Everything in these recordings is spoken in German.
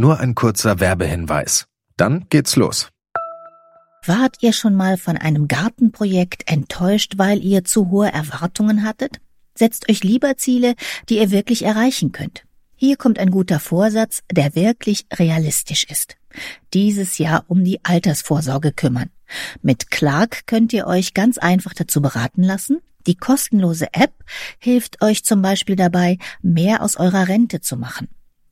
Nur ein kurzer Werbehinweis. Dann geht's los. Wart ihr schon mal von einem Gartenprojekt enttäuscht, weil ihr zu hohe Erwartungen hattet? Setzt euch lieber Ziele, die ihr wirklich erreichen könnt. Hier kommt ein guter Vorsatz, der wirklich realistisch ist. Dieses Jahr um die Altersvorsorge kümmern. Mit Clark könnt ihr euch ganz einfach dazu beraten lassen. Die kostenlose App hilft euch zum Beispiel dabei, mehr aus eurer Rente zu machen.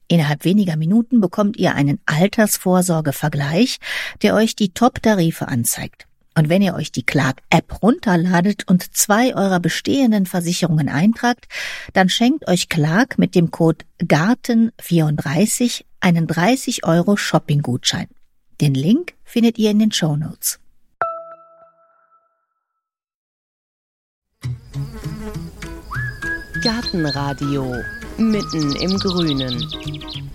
Innerhalb weniger Minuten bekommt ihr einen Altersvorsorgevergleich, der euch die Top-Tarife anzeigt. Und wenn ihr euch die Clark-App runterladet und zwei eurer bestehenden Versicherungen eintragt, dann schenkt euch Clark mit dem Code GARTEN34 einen 30 Euro Shopping-Gutschein. Den Link findet ihr in den Show Notes. Gartenradio mitten im Grünen.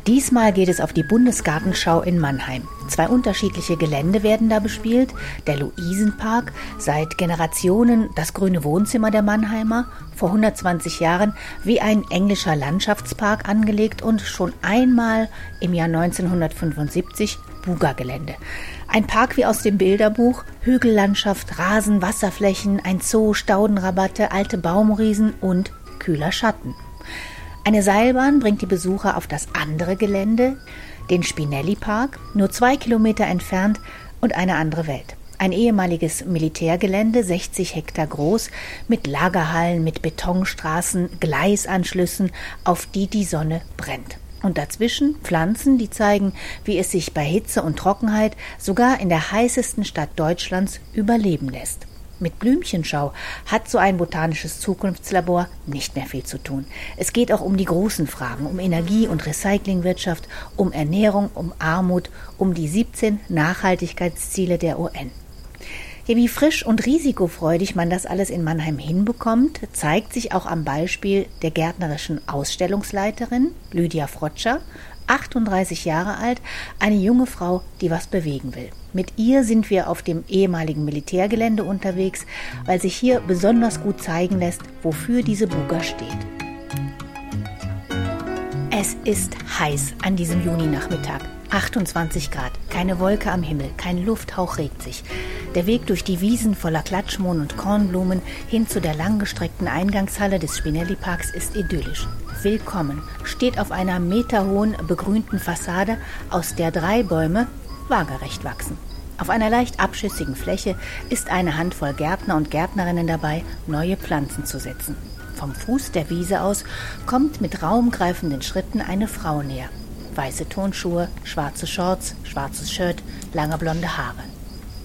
Diesmal geht es auf die Bundesgartenschau in Mannheim. Zwei unterschiedliche Gelände werden da bespielt. Der Luisenpark, seit Generationen das grüne Wohnzimmer der Mannheimer, vor 120 Jahren wie ein englischer Landschaftspark angelegt und schon einmal im Jahr 1975 Buga-Gelände. Ein Park wie aus dem Bilderbuch, Hügellandschaft, Rasen, Wasserflächen, ein Zoo, Staudenrabatte, alte Baumriesen und kühler Schatten. Eine Seilbahn bringt die Besucher auf das andere Gelände, den Spinelli Park, nur zwei Kilometer entfernt und eine andere Welt. Ein ehemaliges Militärgelände, 60 Hektar groß, mit Lagerhallen, mit Betonstraßen, Gleisanschlüssen, auf die die Sonne brennt. Und dazwischen Pflanzen, die zeigen, wie es sich bei Hitze und Trockenheit sogar in der heißesten Stadt Deutschlands überleben lässt. Mit Blümchenschau hat so ein botanisches Zukunftslabor nicht mehr viel zu tun. Es geht auch um die großen Fragen, um Energie- und Recyclingwirtschaft, um Ernährung, um Armut, um die 17 Nachhaltigkeitsziele der UN. Ja, wie frisch und risikofreudig man das alles in Mannheim hinbekommt, zeigt sich auch am Beispiel der gärtnerischen Ausstellungsleiterin Lydia Frotscher, 38 Jahre alt, eine junge Frau, die was bewegen will. Mit ihr sind wir auf dem ehemaligen Militärgelände unterwegs, weil sich hier besonders gut zeigen lässt, wofür diese Buga steht. Es ist heiß an diesem Juninachmittag. 28 Grad, keine Wolke am Himmel, kein Lufthauch regt sich. Der Weg durch die Wiesen voller Klatschmohn und Kornblumen hin zu der langgestreckten Eingangshalle des Spinelli-Parks ist idyllisch. Willkommen steht auf einer meterhohen begrünten Fassade, aus der drei Bäume waagerecht wachsen. Auf einer leicht abschüssigen Fläche ist eine Handvoll Gärtner und Gärtnerinnen dabei, neue Pflanzen zu setzen. Vom Fuß der Wiese aus kommt mit raumgreifenden Schritten eine Frau näher. Weiße Tonschuhe, schwarze Shorts, schwarzes Shirt, lange blonde Haare.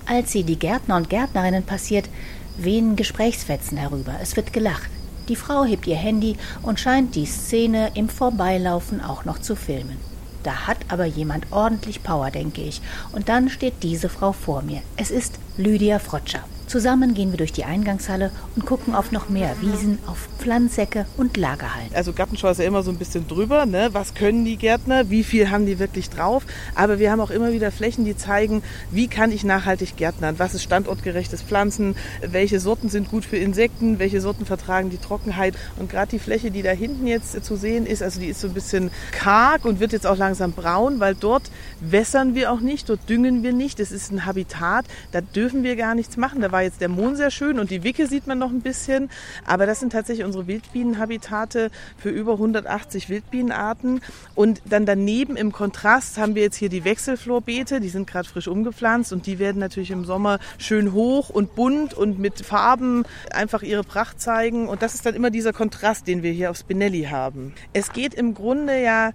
Als sie die Gärtner und Gärtnerinnen passiert, wehen Gesprächsfetzen herüber. Es wird gelacht. Die Frau hebt ihr Handy und scheint die Szene im Vorbeilaufen auch noch zu filmen. Da hat aber jemand ordentlich Power, denke ich. Und dann steht diese Frau vor mir. Es ist Lydia Frotscher. Zusammen gehen wir durch die Eingangshalle und gucken auf noch mehr Wiesen, auf Pflanzsäcke und Lagerhallen. Also Gartenschau ist ja immer so ein bisschen drüber, ne? was können die Gärtner, wie viel haben die wirklich drauf. Aber wir haben auch immer wieder Flächen, die zeigen, wie kann ich nachhaltig gärtnern, was ist standortgerechtes Pflanzen, welche Sorten sind gut für Insekten, welche Sorten vertragen die Trockenheit. Und gerade die Fläche, die da hinten jetzt zu sehen ist, also die ist so ein bisschen karg und wird jetzt auch langsam braun, weil dort wässern wir auch nicht, dort düngen wir nicht. Das ist ein Habitat, da dürfen wir gar nichts machen. Da war jetzt der Mohn sehr schön und die Wicke sieht man noch ein bisschen. Aber das sind tatsächlich unsere Wildbienenhabitate für über 180 Wildbienenarten. Und dann daneben im Kontrast haben wir jetzt hier die Wechselflorbeete. Die sind gerade frisch umgepflanzt und die werden natürlich im Sommer schön hoch und bunt und mit Farben einfach ihre Pracht zeigen. Und das ist dann immer dieser Kontrast, den wir hier auf Spinelli haben. Es geht im Grunde ja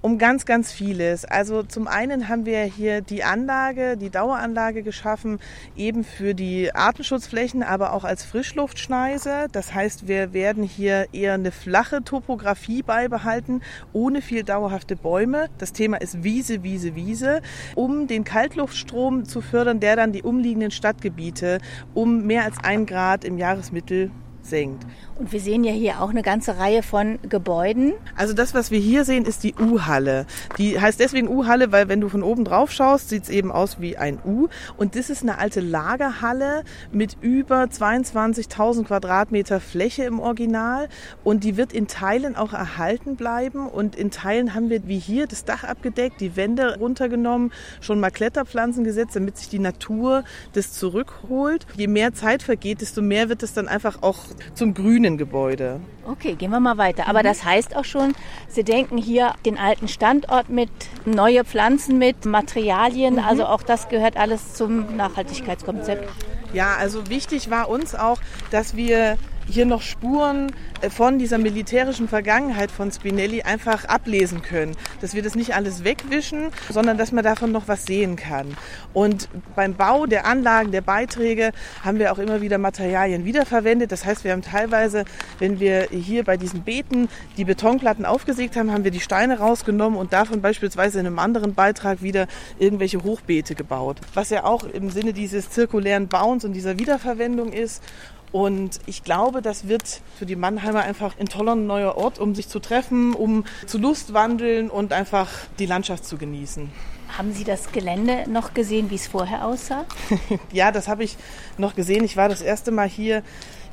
um ganz, ganz vieles. Also zum einen haben wir hier die Anlage, die Daueranlage geschaffen, eben für die Artenschutzflächen, aber auch als Frischluftschneise. Das heißt, wir werden hier eher eine flache Topografie beibehalten, ohne viel dauerhafte Bäume. Das Thema ist Wiese, Wiese, Wiese, um den Kaltluftstrom zu fördern, der dann die umliegenden Stadtgebiete um mehr als ein Grad im Jahresmittel senkt. Und wir sehen ja hier auch eine ganze Reihe von Gebäuden. Also das, was wir hier sehen, ist die U-Halle. Die heißt deswegen U-Halle, weil wenn du von oben drauf schaust, sieht es eben aus wie ein U. Und das ist eine alte Lagerhalle mit über 22.000 Quadratmeter Fläche im Original. Und die wird in Teilen auch erhalten bleiben. Und in Teilen haben wir wie hier das Dach abgedeckt, die Wände runtergenommen, schon mal Kletterpflanzen gesetzt, damit sich die Natur das zurückholt. Je mehr Zeit vergeht, desto mehr wird es dann einfach auch zum grünen Gebäude. Okay, gehen wir mal weiter. Aber mhm. das heißt auch schon, Sie denken hier den alten Standort mit, neue Pflanzen mit, Materialien. Mhm. Also auch das gehört alles zum Nachhaltigkeitskonzept. Ja, also wichtig war uns auch, dass wir hier noch Spuren äh, von dieser militärischen Vergangenheit von Spinelli einfach ablesen können. Dass wir das nicht alles wegwischen, sondern dass man davon noch was sehen kann. Und beim Bau der Anlagen, der Beiträge haben wir auch immer wieder Materialien wiederverwendet. Das heißt, wir haben teilweise, wenn wir hier bei diesen Beeten die Betonplatten aufgesägt haben, haben wir die Steine rausgenommen und davon beispielsweise in einem anderen Beitrag wieder irgendwelche Hochbeete gebaut. Was ja auch im Sinne dieses zirkulären Bauens und dieser Wiederverwendung ist. Und ich glaube, das wird für die Mannheimer einfach ein toller neuer Ort, um sich zu treffen, um zu Lustwandeln und einfach die Landschaft zu genießen. Haben Sie das Gelände noch gesehen, wie es vorher aussah? ja, das habe ich noch gesehen. Ich war das erste Mal hier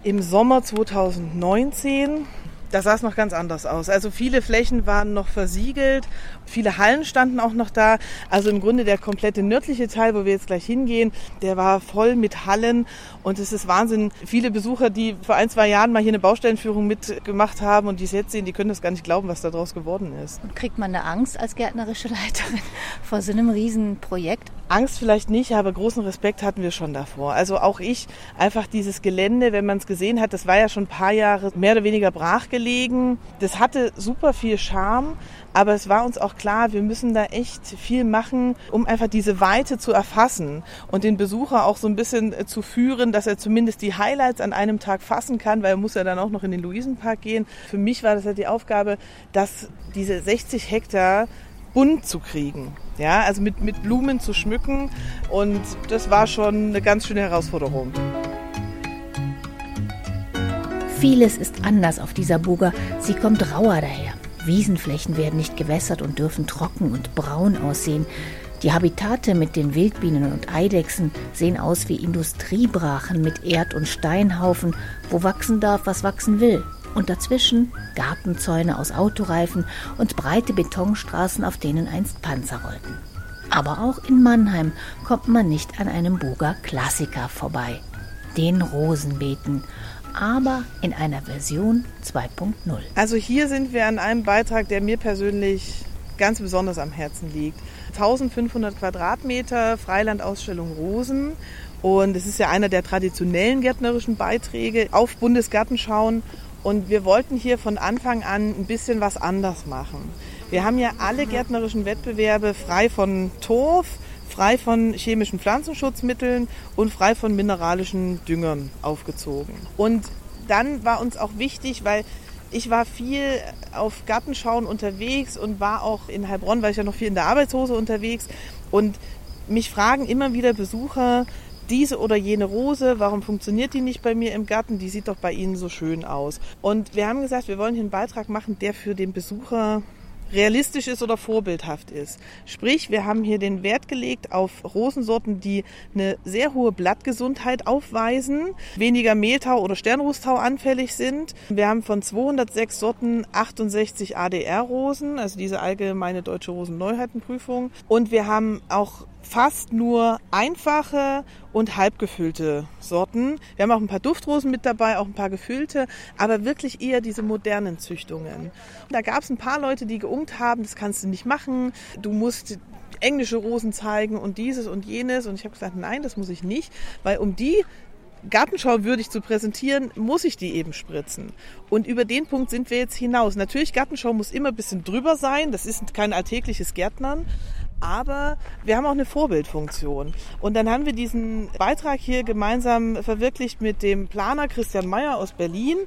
im Sommer 2019 da sah es noch ganz anders aus. Also viele Flächen waren noch versiegelt, viele Hallen standen auch noch da. Also im Grunde der komplette nördliche Teil, wo wir jetzt gleich hingehen, der war voll mit Hallen und es ist Wahnsinn. Viele Besucher, die vor ein, zwei Jahren mal hier eine Baustellenführung mitgemacht haben und die es jetzt sehen, die können das gar nicht glauben, was daraus geworden ist. Und kriegt man eine Angst als gärtnerische Leiterin vor so einem Riesenprojekt? Angst vielleicht nicht, aber großen Respekt hatten wir schon davor. Also auch ich, einfach dieses Gelände, wenn man es gesehen hat, das war ja schon ein paar Jahre mehr oder weniger brach gelegen. Das hatte super viel Charme, aber es war uns auch klar, wir müssen da echt viel machen, um einfach diese Weite zu erfassen und den Besucher auch so ein bisschen äh, zu führen, dass er zumindest die Highlights an einem Tag fassen kann, weil er muss ja dann auch noch in den Luisenpark gehen. Für mich war das ja die Aufgabe, dass diese 60 Hektar bunt zu kriegen. Ja, also mit, mit Blumen zu schmücken. Und das war schon eine ganz schöne Herausforderung. Vieles ist anders auf dieser Buga. Sie kommt rauer daher. Wiesenflächen werden nicht gewässert und dürfen trocken und braun aussehen. Die Habitate mit den Wildbienen und Eidechsen sehen aus wie Industriebrachen mit Erd- und Steinhaufen, wo wachsen darf, was wachsen will und dazwischen Gartenzäune aus Autoreifen und breite Betonstraßen, auf denen einst Panzer rollten. Aber auch in Mannheim kommt man nicht an einem Burger Klassiker vorbei, den Rosenbeeten, aber in einer Version 2.0. Also hier sind wir an einem Beitrag, der mir persönlich ganz besonders am Herzen liegt. 1500 Quadratmeter Freilandausstellung Rosen und es ist ja einer der traditionellen gärtnerischen Beiträge auf Bundesgartenschauen und wir wollten hier von Anfang an ein bisschen was anders machen. Wir haben ja alle gärtnerischen Wettbewerbe frei von Torf, frei von chemischen Pflanzenschutzmitteln und frei von mineralischen Düngern aufgezogen. Und dann war uns auch wichtig, weil ich war viel auf Gartenschauen unterwegs und war auch in Heilbronn, weil ich ja noch viel in der Arbeitshose unterwegs. Und mich fragen immer wieder Besucher, diese oder jene Rose, warum funktioniert die nicht bei mir im Garten? Die sieht doch bei Ihnen so schön aus. Und wir haben gesagt, wir wollen hier einen Beitrag machen, der für den Besucher realistisch ist oder vorbildhaft ist. Sprich, wir haben hier den Wert gelegt auf Rosensorten, die eine sehr hohe Blattgesundheit aufweisen, weniger Mehltau oder Sternrußtau anfällig sind. Wir haben von 206 Sorten 68 ADR-Rosen, also diese allgemeine deutsche Rosenneuheitenprüfung. Und wir haben auch fast nur einfache und halbgefüllte Sorten. Wir haben auch ein paar Duftrosen mit dabei, auch ein paar gefüllte, aber wirklich eher diese modernen Züchtungen. Da gab es ein paar Leute, die geungt haben, das kannst du nicht machen. Du musst englische Rosen zeigen und dieses und jenes. Und ich habe gesagt, nein, das muss ich nicht, weil um die Gartenschau würdig zu präsentieren, muss ich die eben spritzen. Und über den Punkt sind wir jetzt hinaus. Natürlich, Gartenschau muss immer ein bisschen drüber sein. Das ist kein alltägliches Gärtnern aber wir haben auch eine Vorbildfunktion. Und dann haben wir diesen Beitrag hier gemeinsam verwirklicht mit dem Planer Christian Meyer aus Berlin.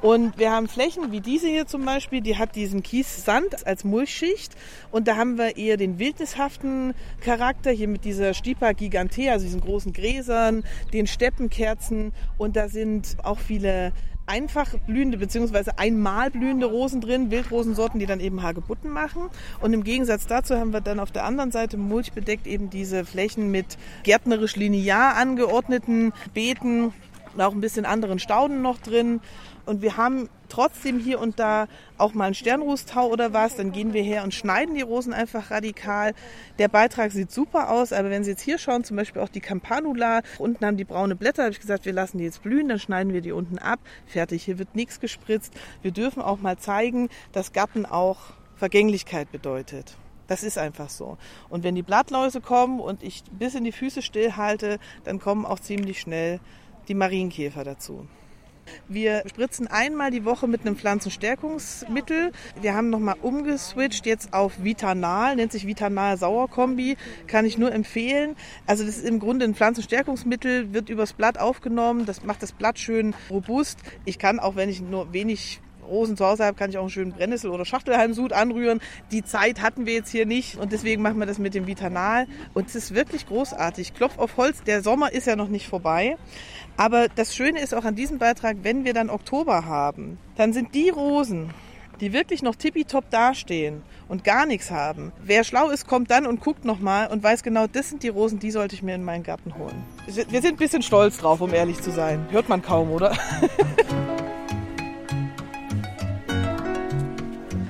Und wir haben Flächen wie diese hier zum Beispiel, die hat diesen Kies-Sand als Mulchschicht. Und da haben wir eher den wildnishaften Charakter hier mit dieser Stipa gigantea, also diesen großen Gräsern, den Steppenkerzen. Und da sind auch viele einfach blühende bzw. einmal blühende Rosen drin, Wildrosensorten, die dann eben Hagebutten machen. Und im Gegensatz dazu haben wir dann auf der anderen Seite mulchbedeckt eben diese Flächen mit gärtnerisch linear angeordneten Beeten, auch ein bisschen anderen Stauden noch drin. Und wir haben trotzdem hier und da auch mal einen Sternrußtau oder was, dann gehen wir her und schneiden die Rosen einfach radikal. Der Beitrag sieht super aus, aber wenn Sie jetzt hier schauen, zum Beispiel auch die Campanula, unten haben die braune Blätter, habe ich gesagt, wir lassen die jetzt blühen, dann schneiden wir die unten ab. Fertig, hier wird nichts gespritzt. Wir dürfen auch mal zeigen, dass Gatten auch Vergänglichkeit bedeutet. Das ist einfach so. Und wenn die Blattläuse kommen und ich bis in die Füße stillhalte, dann kommen auch ziemlich schnell die Marienkäfer dazu. Wir spritzen einmal die Woche mit einem Pflanzenstärkungsmittel. Wir haben nochmal umgeswitcht jetzt auf Vitanal, nennt sich Vitanal Sauerkombi, kann ich nur empfehlen. Also das ist im Grunde ein Pflanzenstärkungsmittel, wird übers Blatt aufgenommen, das macht das Blatt schön robust. Ich kann auch, wenn ich nur wenig Rosen zu Hause habe, kann ich auch einen schönen Brennnessel- oder Schachtelhalmsud anrühren. Die Zeit hatten wir jetzt hier nicht und deswegen machen wir das mit dem Vitanal. Und es ist wirklich großartig. Klopf auf Holz, der Sommer ist ja noch nicht vorbei. Aber das Schöne ist auch an diesem Beitrag, wenn wir dann Oktober haben, dann sind die Rosen, die wirklich noch tippitopp dastehen und gar nichts haben. Wer schlau ist, kommt dann und guckt nochmal und weiß genau, das sind die Rosen, die sollte ich mir in meinen Garten holen. Wir sind ein bisschen stolz drauf, um ehrlich zu sein. Hört man kaum, oder?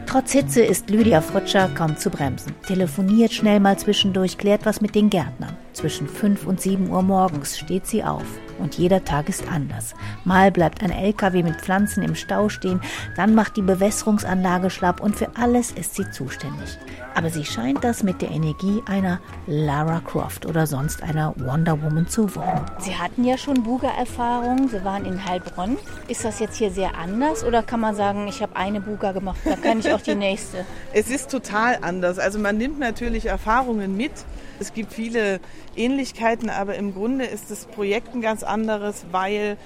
Trotz Hitze ist Lydia Frötscher kaum zu bremsen. Telefoniert schnell mal zwischendurch, klärt was mit den Gärtnern. Zwischen 5 und 7 Uhr morgens steht sie auf. Und jeder Tag ist anders. Mal bleibt ein LKW mit Pflanzen im Stau stehen, dann macht die Bewässerungsanlage schlapp und für alles ist sie zuständig. Aber sie scheint das mit der Energie einer Lara Croft oder sonst einer Wonder Woman zu wohnen. Sie hatten ja schon Buga-Erfahrung, Sie waren in Heilbronn. Ist das jetzt hier sehr anders oder kann man sagen, ich habe eine Buga gemacht, dann kann ich auch die nächste? Es ist total anders. Also man nimmt natürlich Erfahrungen mit. Es gibt viele Ähnlichkeiten, aber im Grunde ist das Projekt ein ganz anderes, weil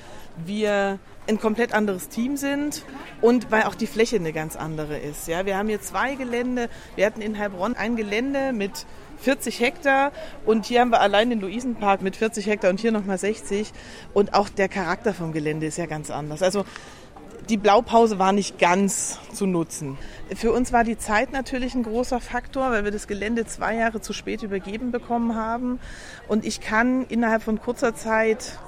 wir ein komplett anderes Team sind und weil auch die Fläche eine ganz andere ist. Ja, wir haben hier zwei Gelände. Wir hatten in Heilbronn ein Gelände mit 40 Hektar und hier haben wir allein den Luisenpark mit 40 Hektar und hier nochmal 60 und auch der Charakter vom Gelände ist ja ganz anders. Also die Blaupause war nicht ganz zu nutzen. Für uns war die Zeit natürlich ein großer Faktor, weil wir das Gelände zwei Jahre zu spät übergeben bekommen haben. Und ich kann innerhalb von kurzer Zeit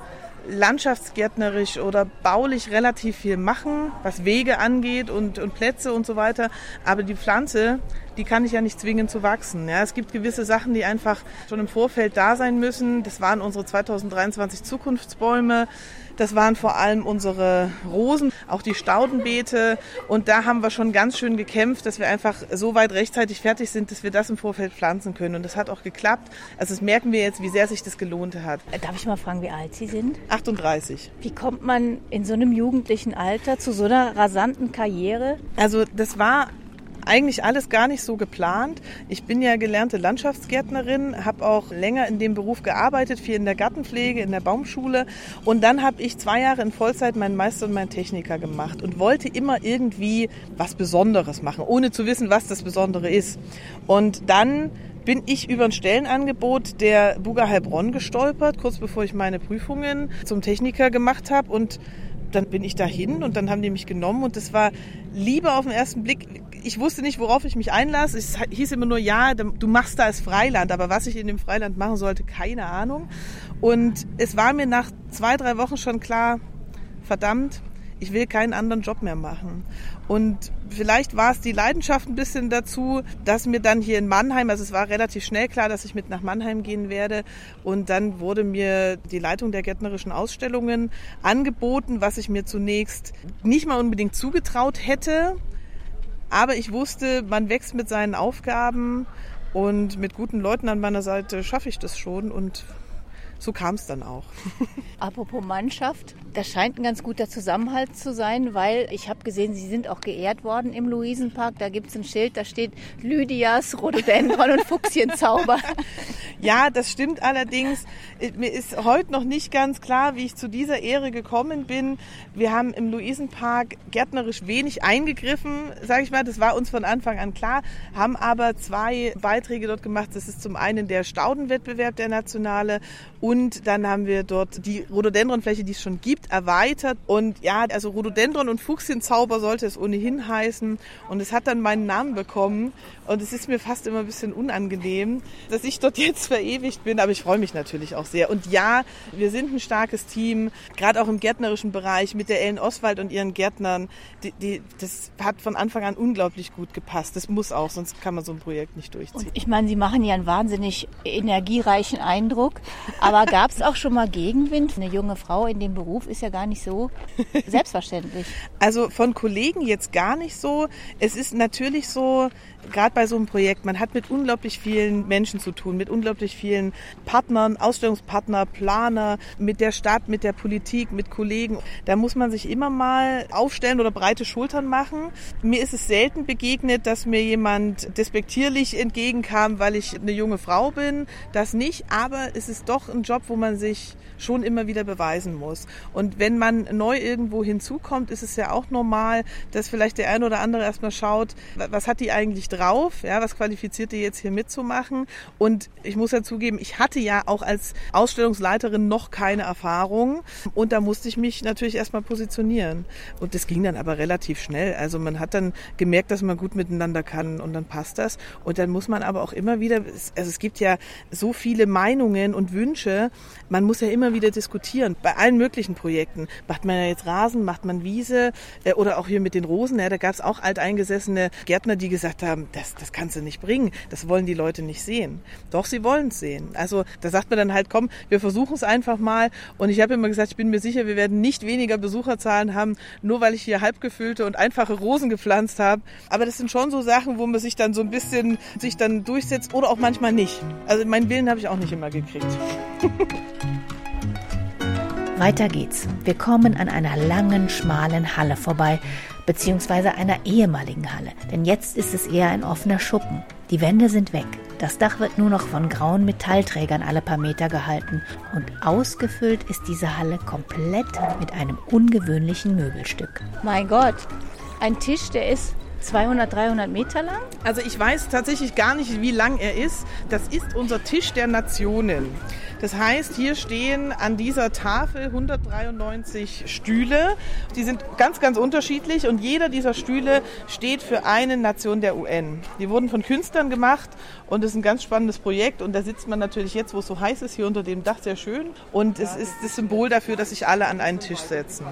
landschaftsgärtnerisch oder baulich relativ viel machen, was Wege angeht und, und Plätze und so weiter. Aber die Pflanze, die kann ich ja nicht zwingen zu wachsen. Ja, es gibt gewisse Sachen, die einfach schon im Vorfeld da sein müssen. Das waren unsere 2023 Zukunftsbäume. Das waren vor allem unsere Rosen, auch die Staudenbeete. Und da haben wir schon ganz schön gekämpft, dass wir einfach so weit rechtzeitig fertig sind, dass wir das im Vorfeld pflanzen können. Und das hat auch geklappt. Also das merken wir jetzt, wie sehr sich das gelohnt hat. Darf ich mal fragen, wie alt Sie sind? 38. Wie kommt man in so einem jugendlichen Alter zu so einer rasanten Karriere? Also das war eigentlich alles gar nicht so geplant. Ich bin ja gelernte Landschaftsgärtnerin, habe auch länger in dem Beruf gearbeitet, viel in der Gartenpflege, in der Baumschule. Und dann habe ich zwei Jahre in Vollzeit meinen Meister und meinen Techniker gemacht und wollte immer irgendwie was Besonderes machen, ohne zu wissen, was das Besondere ist. Und dann bin ich über ein Stellenangebot der Buga Heilbronn gestolpert, kurz bevor ich meine Prüfungen zum Techniker gemacht habe und dann bin ich dahin und dann haben die mich genommen und das war Liebe auf den ersten Blick. Ich wusste nicht, worauf ich mich einlasse. Es hieß immer nur, ja, du machst da als Freiland, aber was ich in dem Freiland machen sollte, keine Ahnung. Und es war mir nach zwei, drei Wochen schon klar, verdammt, ich will keinen anderen Job mehr machen. Und vielleicht war es die Leidenschaft ein bisschen dazu, dass mir dann hier in Mannheim, also es war relativ schnell klar, dass ich mit nach Mannheim gehen werde. Und dann wurde mir die Leitung der gärtnerischen Ausstellungen angeboten, was ich mir zunächst nicht mal unbedingt zugetraut hätte. Aber ich wusste, man wächst mit seinen Aufgaben und mit guten Leuten an meiner Seite schaffe ich das schon und so kam es dann auch. Apropos Mannschaft, das scheint ein ganz guter Zusammenhalt zu sein, weil ich habe gesehen, Sie sind auch geehrt worden im Luisenpark. Da gibt es ein Schild, da steht Lydias Rhododendron und Fuchsienzauber. Ja, das stimmt allerdings. Mir ist heute noch nicht ganz klar, wie ich zu dieser Ehre gekommen bin. Wir haben im Luisenpark gärtnerisch wenig eingegriffen, sage ich mal. Das war uns von Anfang an klar, haben aber zwei Beiträge dort gemacht. Das ist zum einen der Staudenwettbewerb, der nationale, Und dann haben wir dort die Rhododendronfläche, die es schon gibt, erweitert. Und ja, also Rhododendron und Fuchsienzauber sollte es ohnehin heißen. Und es hat dann meinen Namen bekommen. Und es ist mir fast immer ein bisschen unangenehm, dass ich dort jetzt verewigt bin. Aber ich freue mich natürlich auch sehr. Und ja, wir sind ein starkes Team, gerade auch im gärtnerischen Bereich mit der Ellen Oswald und ihren Gärtnern. Die, die, das hat von Anfang an unglaublich gut gepasst. Das muss auch, sonst kann man so ein Projekt nicht durchziehen. Und ich meine, Sie machen ja einen wahnsinnig energiereichen Eindruck. Aber gab es auch schon mal Gegenwind? Eine junge Frau in dem Beruf ist ja gar nicht so selbstverständlich. Also von Kollegen jetzt gar nicht so. Es ist natürlich so, gerade bei so einem Projekt, man hat mit unglaublich vielen Menschen zu tun, mit unglaublich vielen Partnern, Ausstellungspartner, Planer, mit der Stadt, mit der Politik, mit Kollegen. Da muss man sich immer mal aufstellen oder breite Schultern machen. Mir ist es selten begegnet, dass mir jemand despektierlich entgegenkam, weil ich eine junge Frau bin. Das nicht, aber es ist doch ein Job, wo man sich schon immer wieder beweisen muss. Und wenn man neu irgendwo hinzukommt, ist es ja auch normal, dass vielleicht der eine oder andere erstmal schaut, was hat die eigentlich drauf? Ja, was qualifiziert die jetzt hier mitzumachen? Und ich muss ja zugeben, ich hatte ja auch als Ausstellungsleiterin noch keine Erfahrung. Und da musste ich mich natürlich erstmal positionieren. Und das ging dann aber relativ schnell. Also man hat dann gemerkt, dass man gut miteinander kann und dann passt das. Und dann muss man aber auch immer wieder, also es gibt ja so viele Meinungen und Wünsche. Man muss ja immer wieder diskutieren. Bei allen möglichen Projekten. Macht man ja jetzt Rasen, macht man Wiese äh, oder auch hier mit den Rosen. Ja, da gab es auch alteingesessene Gärtner, die gesagt haben, das, das kannst du nicht bringen. Das wollen die Leute nicht sehen. Doch, sie wollen es sehen. Also da sagt man dann halt, komm, wir versuchen es einfach mal. Und ich habe immer gesagt, ich bin mir sicher, wir werden nicht weniger Besucherzahlen haben, nur weil ich hier halbgefüllte und einfache Rosen gepflanzt habe. Aber das sind schon so Sachen, wo man sich dann so ein bisschen sich dann durchsetzt oder auch manchmal nicht. Also meinen Willen habe ich auch nicht immer gekriegt. Weiter geht's. Wir kommen an einer langen, schmalen Halle vorbei, beziehungsweise einer ehemaligen Halle. Denn jetzt ist es eher ein offener Schuppen. Die Wände sind weg. Das Dach wird nur noch von grauen Metallträgern alle paar Meter gehalten. Und ausgefüllt ist diese Halle komplett mit einem ungewöhnlichen Möbelstück. Mein Gott, ein Tisch, der ist 200, 300 Meter lang? Also ich weiß tatsächlich gar nicht, wie lang er ist. Das ist unser Tisch der Nationen. Das heißt, hier stehen an dieser Tafel 193 Stühle. Die sind ganz, ganz unterschiedlich und jeder dieser Stühle steht für eine Nation der UN. Die wurden von Künstlern gemacht und es ist ein ganz spannendes Projekt und da sitzt man natürlich jetzt, wo es so heiß ist, hier unter dem Dach sehr schön und es ist das Symbol dafür, dass sich alle an einen Tisch setzen.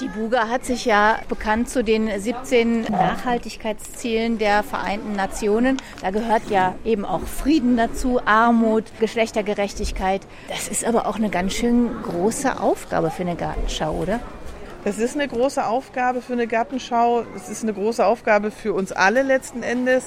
Die Buga hat sich ja bekannt zu den 17 Nachhaltigkeitszielen der Vereinten Nationen. Da gehört ja eben auch Frieden dazu, Armut, Geschlechtergerechtigkeit. Das ist aber auch eine ganz schön große Aufgabe für eine Gartenschau, oder? Das ist eine große Aufgabe für eine Gartenschau. Es ist eine große Aufgabe für uns alle letzten Endes.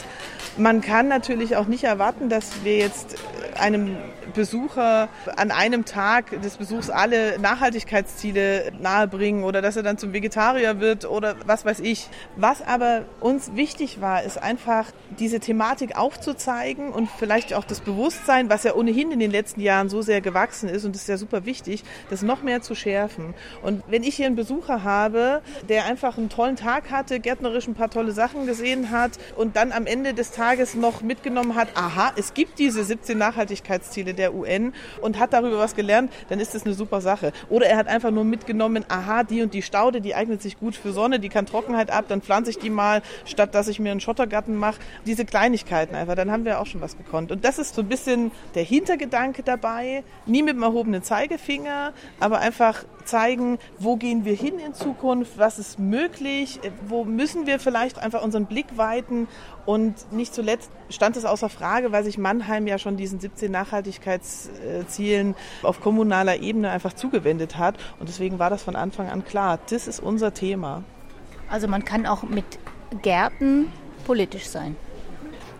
Man kann natürlich auch nicht erwarten, dass wir jetzt einem Besucher an einem Tag des Besuchs alle Nachhaltigkeitsziele nahebringen oder dass er dann zum Vegetarier wird oder was weiß ich. Was aber uns wichtig war, ist einfach diese Thematik aufzuzeigen und vielleicht auch das Bewusstsein, was ja ohnehin in den letzten Jahren so sehr gewachsen ist und das ist ja super wichtig, das noch mehr zu schärfen. Und wenn ich hier einen Besucher habe, der einfach einen tollen Tag hatte, gärtnerisch ein paar tolle Sachen gesehen hat und dann am Ende des Tages noch mitgenommen hat, aha, es gibt diese 17 Nachhaltigkeitsziele der UN und hat darüber was gelernt, dann ist das eine super Sache. Oder er hat einfach nur mitgenommen, aha, die und die Staude, die eignet sich gut für Sonne, die kann Trockenheit ab, dann pflanze ich die mal, statt dass ich mir einen Schottergarten mache. Diese Kleinigkeiten einfach, dann haben wir auch schon was gekonnt. Und das ist so ein bisschen der Hintergedanke dabei. Nie mit dem erhobenen Zeigefinger, aber einfach zeigen, wo gehen wir hin in Zukunft, was ist möglich, wo müssen wir vielleicht einfach unseren Blick weiten und nicht zuletzt stand es außer Frage, weil sich Mannheim ja schon diesen 17 Nachhaltigkeitszielen auf kommunaler Ebene einfach zugewendet hat und deswegen war das von Anfang an klar, das ist unser Thema. Also man kann auch mit Gärten politisch sein.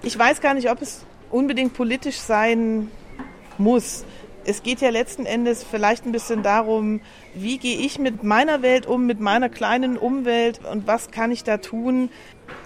Ich weiß gar nicht, ob es unbedingt politisch sein muss es geht ja letzten Endes vielleicht ein bisschen darum, wie gehe ich mit meiner Welt um, mit meiner kleinen Umwelt und was kann ich da tun,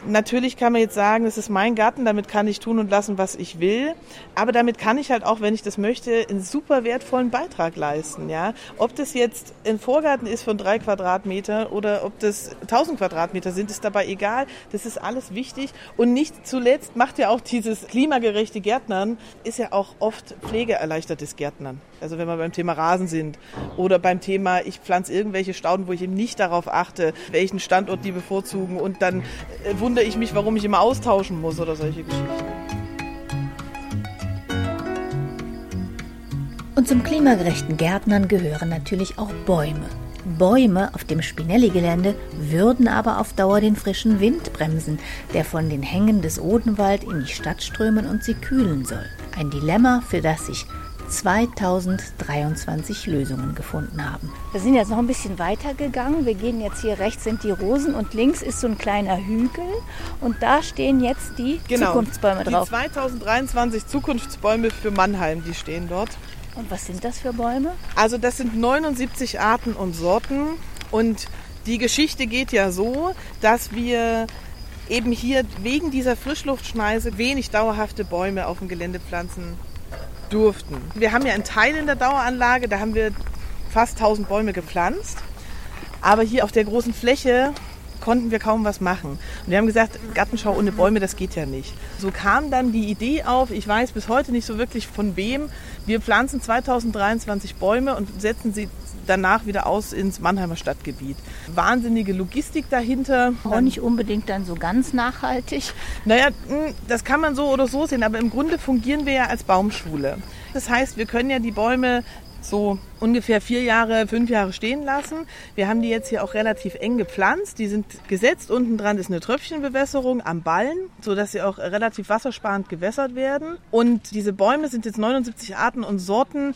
Natürlich kann man jetzt sagen, es ist mein Garten, damit kann ich tun und lassen, was ich will. Aber damit kann ich halt auch, wenn ich das möchte, einen super wertvollen Beitrag leisten. Ja, ob das jetzt ein Vorgarten ist von drei Quadratmeter oder ob das 1000 Quadratmeter sind, ist dabei egal. Das ist alles wichtig. Und nicht zuletzt macht ja auch dieses klimagerechte Gärtnern ist ja auch oft pflegeerleichtertes Gärtnern. Also wenn wir beim Thema Rasen sind oder beim Thema, ich pflanze irgendwelche Stauden, wo ich eben nicht darauf achte, welchen Standort die bevorzugen und dann äh, wundere ich mich, warum ich immer austauschen muss oder solche Geschichten. Und zum klimagerechten Gärtnern gehören natürlich auch Bäume. Bäume auf dem Spinelli-Gelände würden aber auf Dauer den frischen Wind bremsen, der von den Hängen des Odenwald in die Stadt strömen und sie kühlen soll. Ein Dilemma, für das sich 2023 Lösungen gefunden haben. Wir sind jetzt noch ein bisschen weiter gegangen. Wir gehen jetzt hier rechts sind die Rosen und links ist so ein kleiner Hügel und da stehen jetzt die Genau. Zukunftsbäume drauf. Die 2023 Zukunftsbäume für Mannheim, die stehen dort. Und was sind das für Bäume? Also das sind 79 Arten und Sorten und die Geschichte geht ja so, dass wir eben hier wegen dieser Frischluftschneise wenig dauerhafte Bäume auf dem Gelände pflanzen durften. Wir haben ja einen Teil in der Daueranlage, da haben wir fast 1000 Bäume gepflanzt, aber hier auf der großen Fläche konnten wir kaum was machen. Und wir haben gesagt, Gartenschau ohne Bäume, das geht ja nicht. So kam dann die Idee auf, ich weiß bis heute nicht so wirklich von wem, wir pflanzen 2023 Bäume und setzen sie danach wieder aus ins Mannheimer Stadtgebiet. Wahnsinnige Logistik dahinter. Auch nicht unbedingt dann so ganz nachhaltig. Naja, mh, das kann man so oder so sehen, aber im Grunde fungieren wir ja als Baumschule. Das heißt, wir können ja die Bäume so ungefähr vier Jahre, fünf Jahre stehen lassen. Wir haben die jetzt hier auch relativ eng gepflanzt. Die sind gesetzt. Unten dran ist eine Tröpfchenbewässerung am Ballen, sodass sie auch relativ wassersparend gewässert werden. Und diese Bäume sind jetzt 79 Arten und Sorten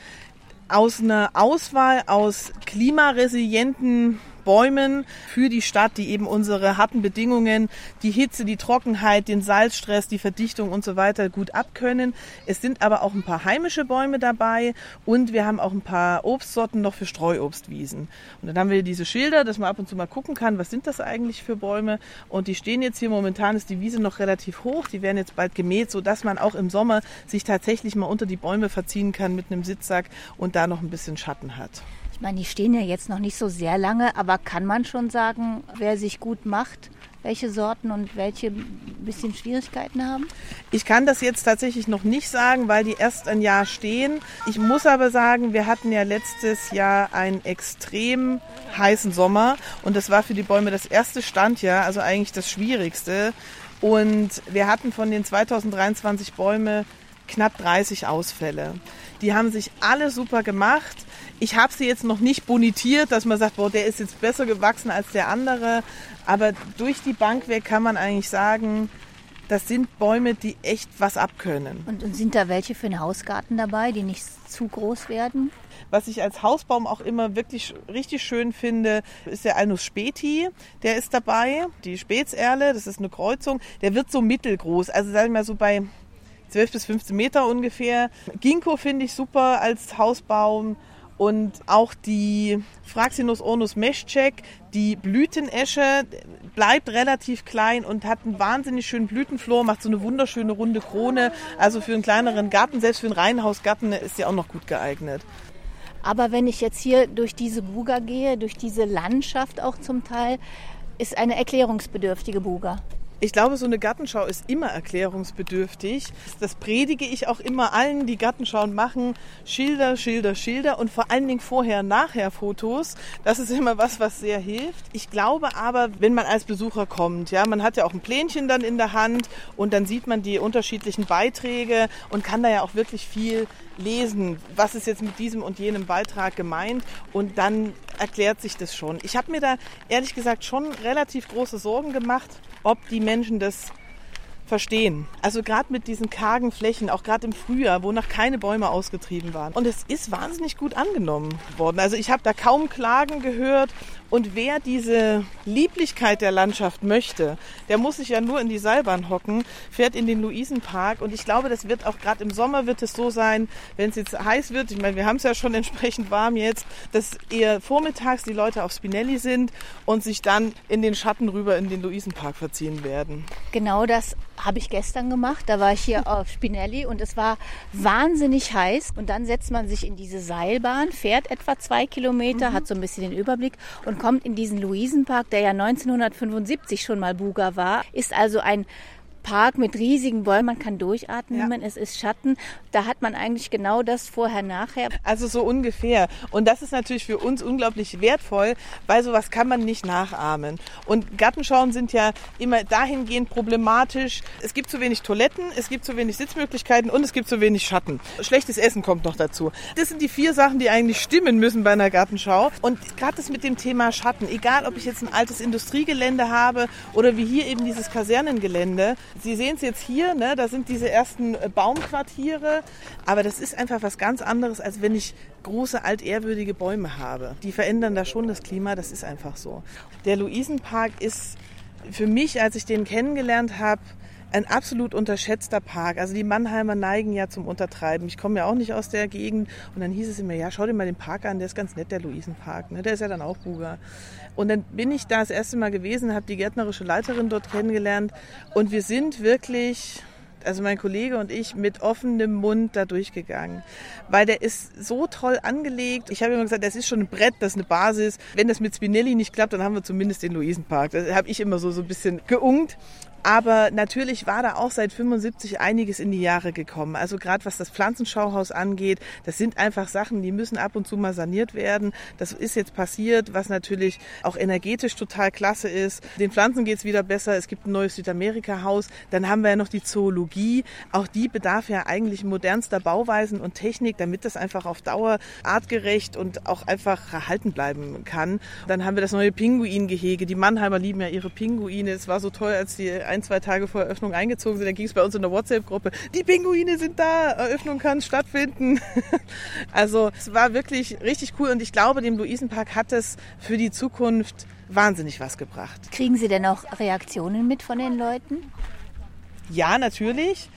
aus einer Auswahl aus klimaresilienten Bäumen für die Stadt, die eben unsere harten Bedingungen, die Hitze, die Trockenheit, den Salzstress, die Verdichtung und so weiter gut abkönnen. Es sind aber auch ein paar heimische Bäume dabei und wir haben auch ein paar Obstsorten noch für Streuobstwiesen. Und dann haben wir diese Schilder, dass man ab und zu mal gucken kann, was sind das eigentlich für Bäume. Und die stehen jetzt hier momentan, ist die Wiese noch relativ hoch. Die werden jetzt bald gemäht, sodass man auch im Sommer sich tatsächlich mal unter die Bäume verziehen kann mit einem Sitzsack und da noch ein bisschen Schatten hat. Ich meine, die stehen ja jetzt noch nicht so sehr lange, aber kann man schon sagen, wer sich gut macht, welche Sorten und welche ein bisschen Schwierigkeiten haben? Ich kann das jetzt tatsächlich noch nicht sagen, weil die erst ein Jahr stehen. Ich muss aber sagen, wir hatten ja letztes Jahr einen extrem heißen Sommer und das war für die Bäume das erste Standjahr, also eigentlich das Schwierigste. Und wir hatten von den 2023 Bäume knapp 30 Ausfälle. Die haben sich alle super gemacht. Ich habe sie jetzt noch nicht bonitiert, dass man sagt, boah, der ist jetzt besser gewachsen als der andere. Aber durch die Bank weg kann man eigentlich sagen, das sind Bäume, die echt was abkönnen. Und, und sind da welche für einen Hausgarten dabei, die nicht zu groß werden? Was ich als Hausbaum auch immer wirklich richtig schön finde, ist der Alnus Speti. Der ist dabei. Die Spätserle, das ist eine Kreuzung. Der wird so mittelgroß. Also sagen wir mal so bei 12 bis 15 Meter ungefähr. Ginkgo finde ich super als Hausbaum. Und auch die Fraxinus ornus meschcheck, die Blütenesche, bleibt relativ klein und hat einen wahnsinnig schönen Blütenflor, macht so eine wunderschöne runde Krone. Also für einen kleineren Garten, selbst für einen Reihenhausgarten ist sie auch noch gut geeignet. Aber wenn ich jetzt hier durch diese Buga gehe, durch diese Landschaft auch zum Teil, ist eine erklärungsbedürftige Buga. Ich glaube, so eine Gartenschau ist immer erklärungsbedürftig. Das predige ich auch immer allen, die Gartenschauen machen. Schilder, Schilder, Schilder und vor allen Dingen vorher, nachher Fotos. Das ist immer was, was sehr hilft. Ich glaube aber, wenn man als Besucher kommt, ja, man hat ja auch ein Plänchen dann in der Hand und dann sieht man die unterschiedlichen Beiträge und kann da ja auch wirklich viel lesen, was ist jetzt mit diesem und jenem Beitrag gemeint und dann erklärt sich das schon. Ich habe mir da ehrlich gesagt schon relativ große Sorgen gemacht, ob die Menschen das verstehen. Also gerade mit diesen kargen Flächen, auch gerade im Frühjahr, wo noch keine Bäume ausgetrieben waren. Und es ist wahnsinnig gut angenommen worden. Also ich habe da kaum Klagen gehört. Und wer diese Lieblichkeit der Landschaft möchte, der muss sich ja nur in die Seilbahn hocken, fährt in den Luisenpark. Und ich glaube, das wird auch gerade im Sommer wird es so sein, wenn es jetzt heiß wird. Ich meine, wir haben es ja schon entsprechend warm jetzt, dass eher vormittags die Leute auf Spinelli sind und sich dann in den Schatten rüber in den Luisenpark verziehen werden. Genau das habe ich gestern gemacht. Da war ich hier auf Spinelli und es war wahnsinnig heiß. Und dann setzt man sich in diese Seilbahn, fährt etwa zwei Kilometer, mhm. hat so ein bisschen den Überblick und kommt in diesen Luisenpark, der ja 1975 schon mal Buga war. Ist also ein Park mit riesigen Bäumen, man kann durchatmen, ja. es ist Schatten. Da hat man eigentlich genau das vorher, nachher. Also so ungefähr. Und das ist natürlich für uns unglaublich wertvoll, weil sowas kann man nicht nachahmen. Und Gartenschauen sind ja immer dahingehend problematisch. Es gibt zu wenig Toiletten, es gibt zu wenig Sitzmöglichkeiten und es gibt zu wenig Schatten. Schlechtes Essen kommt noch dazu. Das sind die vier Sachen, die eigentlich stimmen müssen bei einer Gartenschau. Und gerade das mit dem Thema Schatten, egal ob ich jetzt ein altes Industriegelände habe oder wie hier eben dieses Kasernengelände. Sie sehen es jetzt hier, ne, da sind diese ersten äh, Baumquartiere, aber das ist einfach was ganz anderes, als wenn ich große altehrwürdige Bäume habe. Die verändern da schon das Klima, das ist einfach so. Der Luisenpark ist für mich, als ich den kennengelernt habe, ein absolut unterschätzter Park. Also die Mannheimer neigen ja zum Untertreiben. Ich komme ja auch nicht aus der Gegend. Und dann hieß es immer, ja, schau dir mal den Park an, der ist ganz nett, der Luisenpark. Ne? Der ist ja dann auch Buga. Und dann bin ich da das erste Mal gewesen, habe die gärtnerische Leiterin dort kennengelernt. Und wir sind wirklich also mein Kollege und ich, mit offenem Mund da durchgegangen. Weil der ist so toll angelegt. Ich habe immer gesagt, das ist schon ein Brett, das ist eine Basis. Wenn das mit Spinelli nicht klappt, dann haben wir zumindest den Luisenpark. Das habe ich immer so, so ein bisschen geungt. Aber natürlich war da auch seit 75 einiges in die Jahre gekommen. Also gerade was das Pflanzenschauhaus angeht, das sind einfach Sachen, die müssen ab und zu mal saniert werden. Das ist jetzt passiert, was natürlich auch energetisch total klasse ist. Den Pflanzen geht's wieder besser. Es gibt ein neues Südamerika-Haus. Dann haben wir ja noch die Zoologie. Auch die bedarf ja eigentlich modernster Bauweisen und Technik, damit das einfach auf Dauer artgerecht und auch einfach erhalten bleiben kann. Dann haben wir das neue Pinguingehege. Die Mannheimer lieben ja ihre Pinguine. Es war so toll, als die ein, zwei Tage vor Eröffnung eingezogen sind. Dann ging es bei uns in der WhatsApp-Gruppe, die Pinguine sind da, Eröffnung kann stattfinden. also es war wirklich richtig cool und ich glaube, dem Luisenpark hat es für die Zukunft wahnsinnig was gebracht. Kriegen Sie denn auch Reaktionen mit von den Leuten? Ja, natürlich.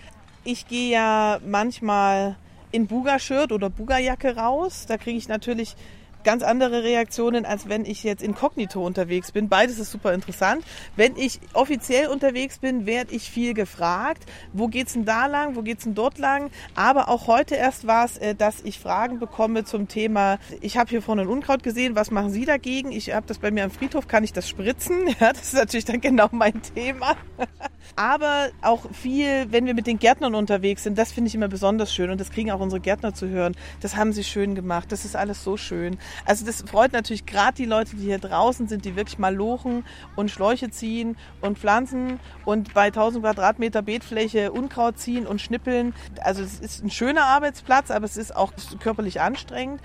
Ich gehe ja manchmal in Buga-Shirt oder Buga-Jacke raus. Da kriege ich natürlich ganz andere Reaktionen, als wenn ich jetzt inkognito unterwegs bin. Beides ist super interessant. Wenn ich offiziell unterwegs bin, werde ich viel gefragt. Wo geht's denn da lang? Wo geht's denn dort lang? Aber auch heute erst war es, äh, dass ich Fragen bekomme zum Thema, ich habe hier vorne ein Unkraut gesehen, was machen Sie dagegen? Ich habe das bei mir am Friedhof, kann ich das spritzen? Ja, das ist natürlich dann genau mein Thema. Aber auch viel, wenn wir mit den Gärtnern unterwegs sind, das finde ich immer besonders schön und das kriegen auch unsere Gärtner zu hören. Das haben sie schön gemacht, das ist alles so schön. Also das freut natürlich gerade die Leute, die hier draußen sind, die wirklich mal lochen und Schläuche ziehen und pflanzen und bei 1000 Quadratmeter Beetfläche Unkraut ziehen und schnippeln. Also es ist ein schöner Arbeitsplatz, aber es ist auch körperlich anstrengend.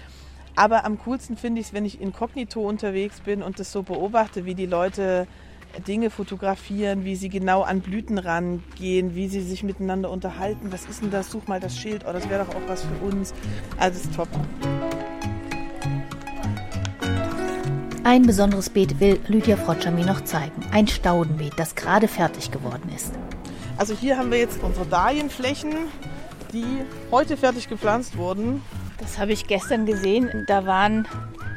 Aber am coolsten finde ich es, wenn ich inkognito unterwegs bin und das so beobachte, wie die Leute Dinge fotografieren, wie sie genau an Blüten rangehen, wie sie sich miteinander unterhalten. Was ist denn das? Such mal das Schild. Oh, das wäre doch auch was für uns. Also, das ist top. Ein besonderes Beet will Lydia Frotscher mir noch zeigen. Ein Staudenbeet, das gerade fertig geworden ist. Also hier haben wir jetzt unsere Dahlienflächen, die heute fertig gepflanzt wurden. Das habe ich gestern gesehen. Da waren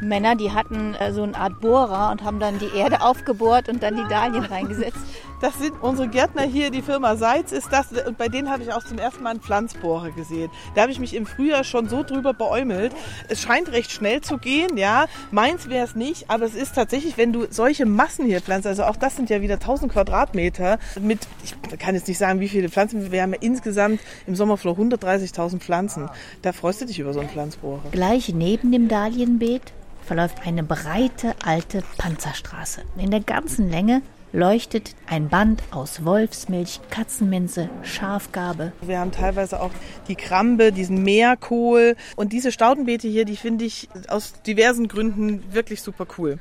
Männer, die hatten äh, so eine Art Bohrer und haben dann die Erde aufgebohrt und dann die Dahlien reingesetzt. Das sind unsere Gärtner hier, die Firma Seitz ist das. Und bei denen habe ich auch zum ersten Mal einen Pflanzbohrer gesehen. Da habe ich mich im Frühjahr schon so drüber beäumelt. Es scheint recht schnell zu gehen, ja. Meins wäre es nicht, aber es ist tatsächlich, wenn du solche Massen hier pflanzt, also auch das sind ja wieder 1000 Quadratmeter mit, ich kann jetzt nicht sagen, wie viele Pflanzen, wir haben ja insgesamt im Sommerflor 130.000 Pflanzen. Da freust du dich über so einen Pflanzbohrer. Gleich neben dem Dahlienbeet verläuft eine breite alte Panzerstraße. In der ganzen Länge leuchtet ein Band aus Wolfsmilch, Katzenminze, Schafgarbe. Wir haben teilweise auch die Krambe, diesen Meerkohl und diese Staudenbeete hier, die finde ich aus diversen Gründen wirklich super cool.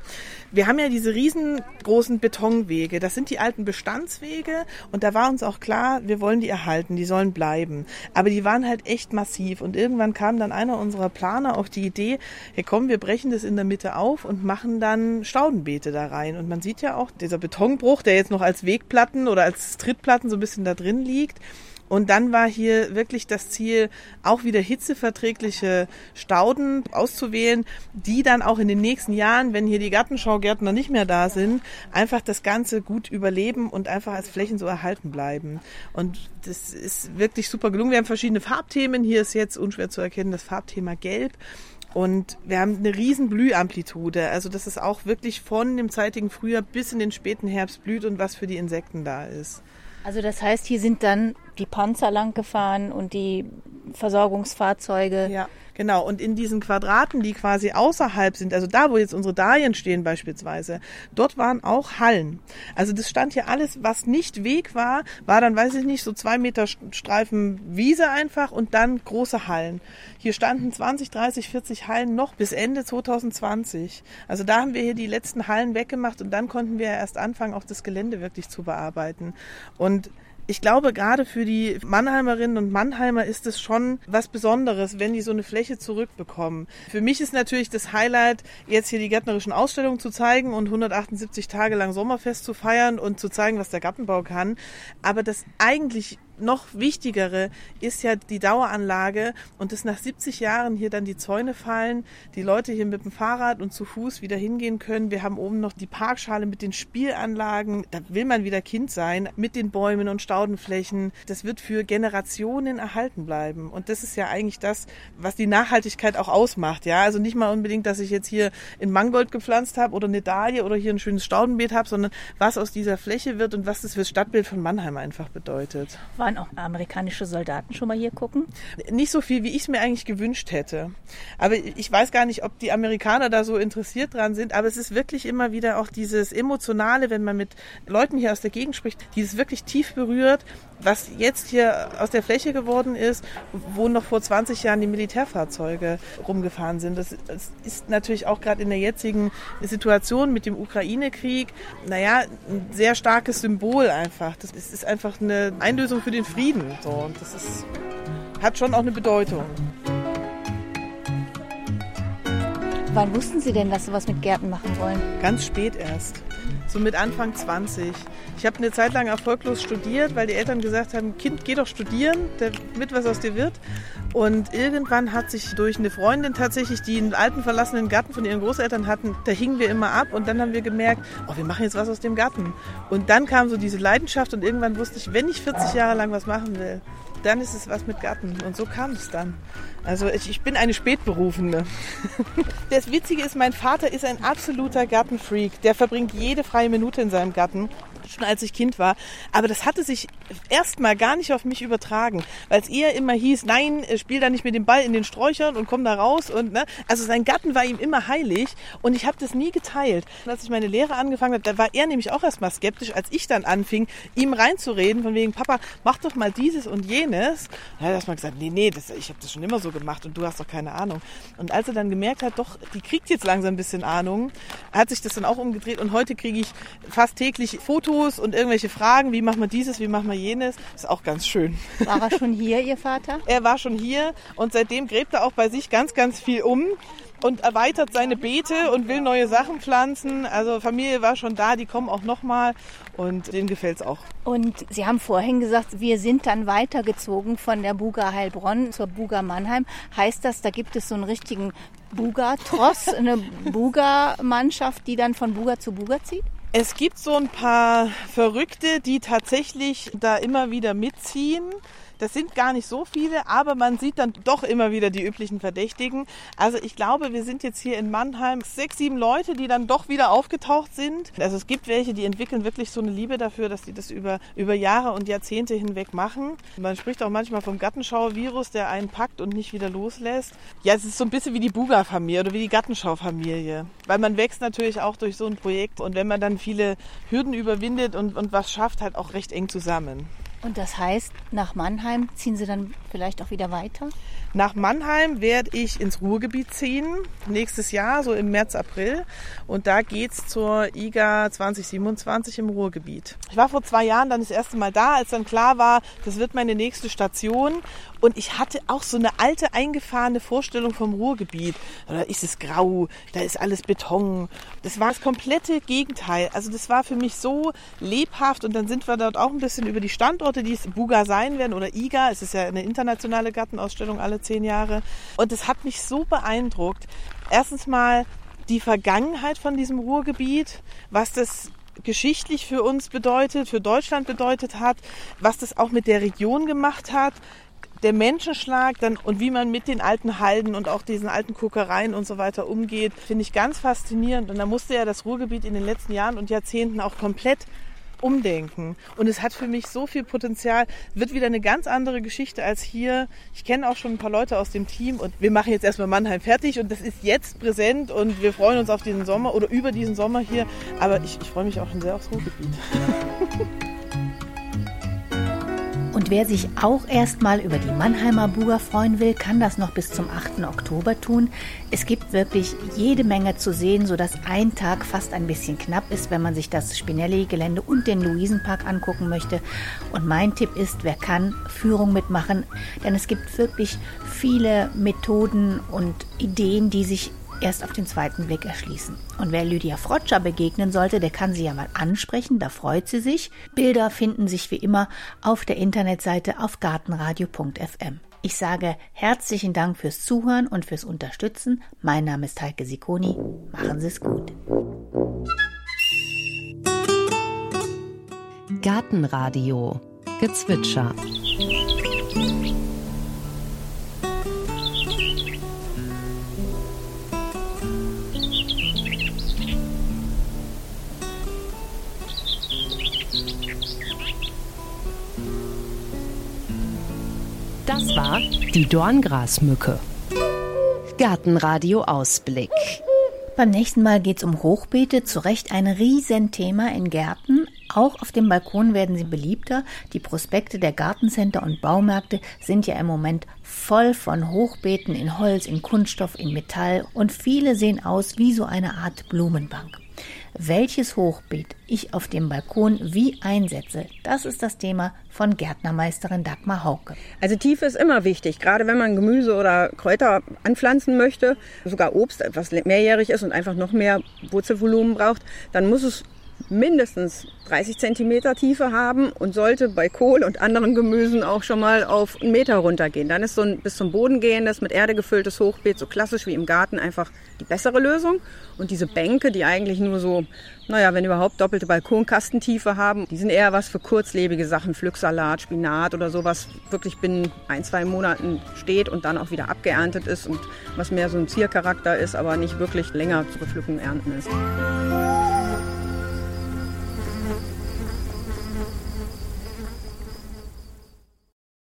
Wir haben ja diese riesengroßen Betonwege, das sind die alten Bestandswege und da war uns auch klar, wir wollen die erhalten, die sollen bleiben. Aber die waren halt echt massiv und irgendwann kam dann einer unserer Planer auf die Idee, hey komm, wir brechen das in der Mitte auf und machen dann Staudenbeete da rein. Und man sieht ja auch, dieser Beton Betonbruch, der jetzt noch als Wegplatten oder als Trittplatten so ein bisschen da drin liegt. Und dann war hier wirklich das Ziel, auch wieder hitzeverträgliche Stauden auszuwählen, die dann auch in den nächsten Jahren, wenn hier die Gartenschaugärtner nicht mehr da sind, einfach das Ganze gut überleben und einfach als Flächen so erhalten bleiben. Und das ist wirklich super gelungen. Wir haben verschiedene Farbthemen. Hier ist jetzt unschwer zu erkennen das Farbthema Gelb. Und wir haben eine riesen Blühamplitude. Also das ist auch wirklich von dem zeitigen Frühjahr bis in den späten Herbst blüht und was für die Insekten da ist. Also das heißt, hier sind dann die Panzer lang gefahren und die Versorgungsfahrzeuge. Ja, genau. Und in diesen Quadraten, die quasi außerhalb sind, also da, wo jetzt unsere Dahlien stehen beispielsweise, dort waren auch Hallen. Also das stand hier alles, was nicht Weg war, war dann, weiß ich nicht, so zwei Meter Streifen Wiese einfach und dann große Hallen. Hier standen 20, 30, 40 Hallen noch bis Ende 2020. Also da haben wir hier die letzten Hallen weggemacht und dann konnten wir erst anfangen, auch das Gelände wirklich zu bearbeiten. Und ich glaube, gerade für die Mannheimerinnen und Mannheimer ist es schon was Besonderes, wenn die so eine Fläche zurückbekommen. Für mich ist natürlich das Highlight, jetzt hier die gärtnerischen Ausstellungen zu zeigen und 178 Tage lang Sommerfest zu feiern und zu zeigen, was der Gartenbau kann. Aber das eigentlich noch wichtigere ist ja die Daueranlage und dass nach 70 Jahren hier dann die Zäune fallen, die Leute hier mit dem Fahrrad und zu Fuß wieder hingehen können. Wir haben oben noch die Parkschale mit den Spielanlagen. Da will man wieder Kind sein mit den Bäumen und Staudenflächen. Das wird für Generationen erhalten bleiben. Und das ist ja eigentlich das, was die Nachhaltigkeit auch ausmacht. Ja, also nicht mal unbedingt, dass ich jetzt hier in Mangold gepflanzt habe oder eine Dahlie oder hier ein schönes Staudenbeet habe, sondern was aus dieser Fläche wird und was das fürs Stadtbild von Mannheim einfach bedeutet. War waren auch amerikanische Soldaten schon mal hier gucken? Nicht so viel, wie ich es mir eigentlich gewünscht hätte. Aber ich weiß gar nicht, ob die Amerikaner da so interessiert dran sind. Aber es ist wirklich immer wieder auch dieses Emotionale, wenn man mit Leuten hier aus der Gegend spricht, die es wirklich tief berührt, was jetzt hier aus der Fläche geworden ist, wo noch vor 20 Jahren die Militärfahrzeuge rumgefahren sind. Das, das ist natürlich auch gerade in der jetzigen Situation mit dem Ukraine-Krieg, naja, ein sehr starkes Symbol einfach. Das ist einfach eine Einlösung für den Frieden. So. Und das ist, hat schon auch eine Bedeutung. Wann wussten Sie denn, dass Sie was mit Gärten machen wollen? Ganz spät erst so mit Anfang 20. Ich habe eine Zeit lang erfolglos studiert, weil die Eltern gesagt haben, Kind, geh doch studieren, damit was aus dir wird. Und irgendwann hat sich durch eine Freundin tatsächlich, die einen alten verlassenen Garten von ihren Großeltern hatten, da hingen wir immer ab und dann haben wir gemerkt, oh, wir machen jetzt was aus dem Garten. Und dann kam so diese Leidenschaft und irgendwann wusste ich, wenn ich 40 Jahre lang was machen will, dann ist es was mit Garten. Und so kam es dann. Also ich, ich bin eine Spätberufene. Das Witzige ist, mein Vater ist ein absoluter Gartenfreak. Der verbringt jede freie Minute in seinem Garten schon als ich Kind war. Aber das hatte sich erstmal gar nicht auf mich übertragen, weil es eher immer hieß, nein, spiel da nicht mit dem Ball in den Sträuchern und komm da raus. Und ne, also sein Gatten war ihm immer heilig und ich habe das nie geteilt. Und als ich meine Lehre angefangen habe, da war er nämlich auch erstmal skeptisch, als ich dann anfing, ihm reinzureden, von wegen, Papa, mach doch mal dieses und jenes. Und er hat erstmal gesagt, nee, nee, das, ich habe das schon immer so gemacht und du hast doch keine Ahnung. Und als er dann gemerkt hat, doch, die kriegt jetzt langsam ein bisschen Ahnung, hat sich das dann auch umgedreht und heute kriege ich fast täglich Fotos Dokus und irgendwelche Fragen, wie machen wir dieses, wie machen wir jenes. Ist auch ganz schön. War er schon hier, Ihr Vater? Er war schon hier und seitdem gräbt er auch bei sich ganz, ganz viel um und erweitert seine Beete und will neue Sachen pflanzen. Also Familie war schon da, die kommen auch nochmal und denen gefällt es auch. Und Sie haben vorhin gesagt, wir sind dann weitergezogen von der Buga Heilbronn zur Buga Mannheim. Heißt das, da gibt es so einen richtigen Buga-Tross, eine Buga-Mannschaft, die dann von Buga zu Buga zieht? Es gibt so ein paar Verrückte, die tatsächlich da immer wieder mitziehen. Das sind gar nicht so viele, aber man sieht dann doch immer wieder die üblichen Verdächtigen. Also ich glaube, wir sind jetzt hier in Mannheim sechs, sieben Leute, die dann doch wieder aufgetaucht sind. Also es gibt welche, die entwickeln wirklich so eine Liebe dafür, dass sie das über, über Jahre und Jahrzehnte hinweg machen. Man spricht auch manchmal vom Gattenschau-Virus, der einen packt und nicht wieder loslässt. Ja, es ist so ein bisschen wie die Buga-Familie oder wie die Gattenschau-Familie. Weil man wächst natürlich auch durch so ein Projekt und wenn man dann viele Hürden überwindet und, und was schafft, halt auch recht eng zusammen. Und das heißt, nach Mannheim ziehen Sie dann vielleicht auch wieder weiter? Nach Mannheim werde ich ins Ruhrgebiet ziehen, nächstes Jahr, so im März, April. Und da geht's zur IGA 2027 im Ruhrgebiet. Ich war vor zwei Jahren dann das erste Mal da, als dann klar war, das wird meine nächste Station. Und ich hatte auch so eine alte, eingefahrene Vorstellung vom Ruhrgebiet. Da ist es grau, da ist alles Beton. Das war das komplette Gegenteil. Also das war für mich so lebhaft. Und dann sind wir dort auch ein bisschen über die Standorte, die es Buga sein werden oder IGA. Es ist ja eine internationale Gartenausstellung alle zehn Jahre. Und es hat mich so beeindruckt. Erstens mal die Vergangenheit von diesem Ruhrgebiet, was das geschichtlich für uns bedeutet, für Deutschland bedeutet hat, was das auch mit der Region gemacht hat, der Menschenschlag dann und wie man mit den alten Halden und auch diesen alten Kokereien und so weiter umgeht, finde ich ganz faszinierend. Und da musste ja das Ruhrgebiet in den letzten Jahren und Jahrzehnten auch komplett umdenken. Und es hat für mich so viel Potenzial, wird wieder eine ganz andere Geschichte als hier. Ich kenne auch schon ein paar Leute aus dem Team und wir machen jetzt erstmal Mannheim fertig und das ist jetzt präsent und wir freuen uns auf diesen Sommer oder über diesen Sommer hier. Aber ich, ich freue mich auch schon sehr aufs Ruhrgebiet. Wer sich auch erstmal über die Mannheimer Buga freuen will, kann das noch bis zum 8. Oktober tun. Es gibt wirklich jede Menge zu sehen, sodass ein Tag fast ein bisschen knapp ist, wenn man sich das Spinelli-Gelände und den Luisenpark angucken möchte. Und mein Tipp ist, wer kann, Führung mitmachen, denn es gibt wirklich viele Methoden und Ideen, die sich erst auf den zweiten Blick erschließen. Und wer Lydia Frotscher begegnen sollte, der kann sie ja mal ansprechen, da freut sie sich. Bilder finden sich wie immer auf der Internetseite auf gartenradio.fm. Ich sage herzlichen Dank fürs Zuhören und fürs Unterstützen. Mein Name ist Heike Sikoni. Machen Sie es gut. Gartenradio Gezwitscher Das war die Dorngrasmücke. Gartenradio Ausblick. Beim nächsten Mal geht es um Hochbeete, zu Recht ein Riesenthema in Gärten. Auch auf dem Balkon werden sie beliebter. Die Prospekte der Gartencenter und Baumärkte sind ja im Moment voll von Hochbeeten in Holz, in Kunststoff, in Metall und viele sehen aus wie so eine Art Blumenbank. Welches Hochbeet ich auf dem Balkon wie einsetze, das ist das Thema von Gärtnermeisterin Dagmar Hauke. Also Tiefe ist immer wichtig, gerade wenn man Gemüse oder Kräuter anpflanzen möchte, sogar Obst, etwas mehrjährig ist und einfach noch mehr Wurzelvolumen braucht, dann muss es mindestens 30 Zentimeter Tiefe haben und sollte bei Kohl und anderen Gemüsen auch schon mal auf einen Meter runtergehen. Dann ist so ein bis zum Boden gehendes, mit Erde gefülltes Hochbeet, so klassisch wie im Garten, einfach die bessere Lösung. Und diese Bänke, die eigentlich nur so, naja, wenn überhaupt doppelte Balkonkastentiefe haben, die sind eher was für kurzlebige Sachen, Pflücksalat, Spinat oder sowas, wirklich binnen ein, zwei Monaten steht und dann auch wieder abgeerntet ist und was mehr so ein Ziercharakter ist, aber nicht wirklich länger zu bepflücken, ernten ist.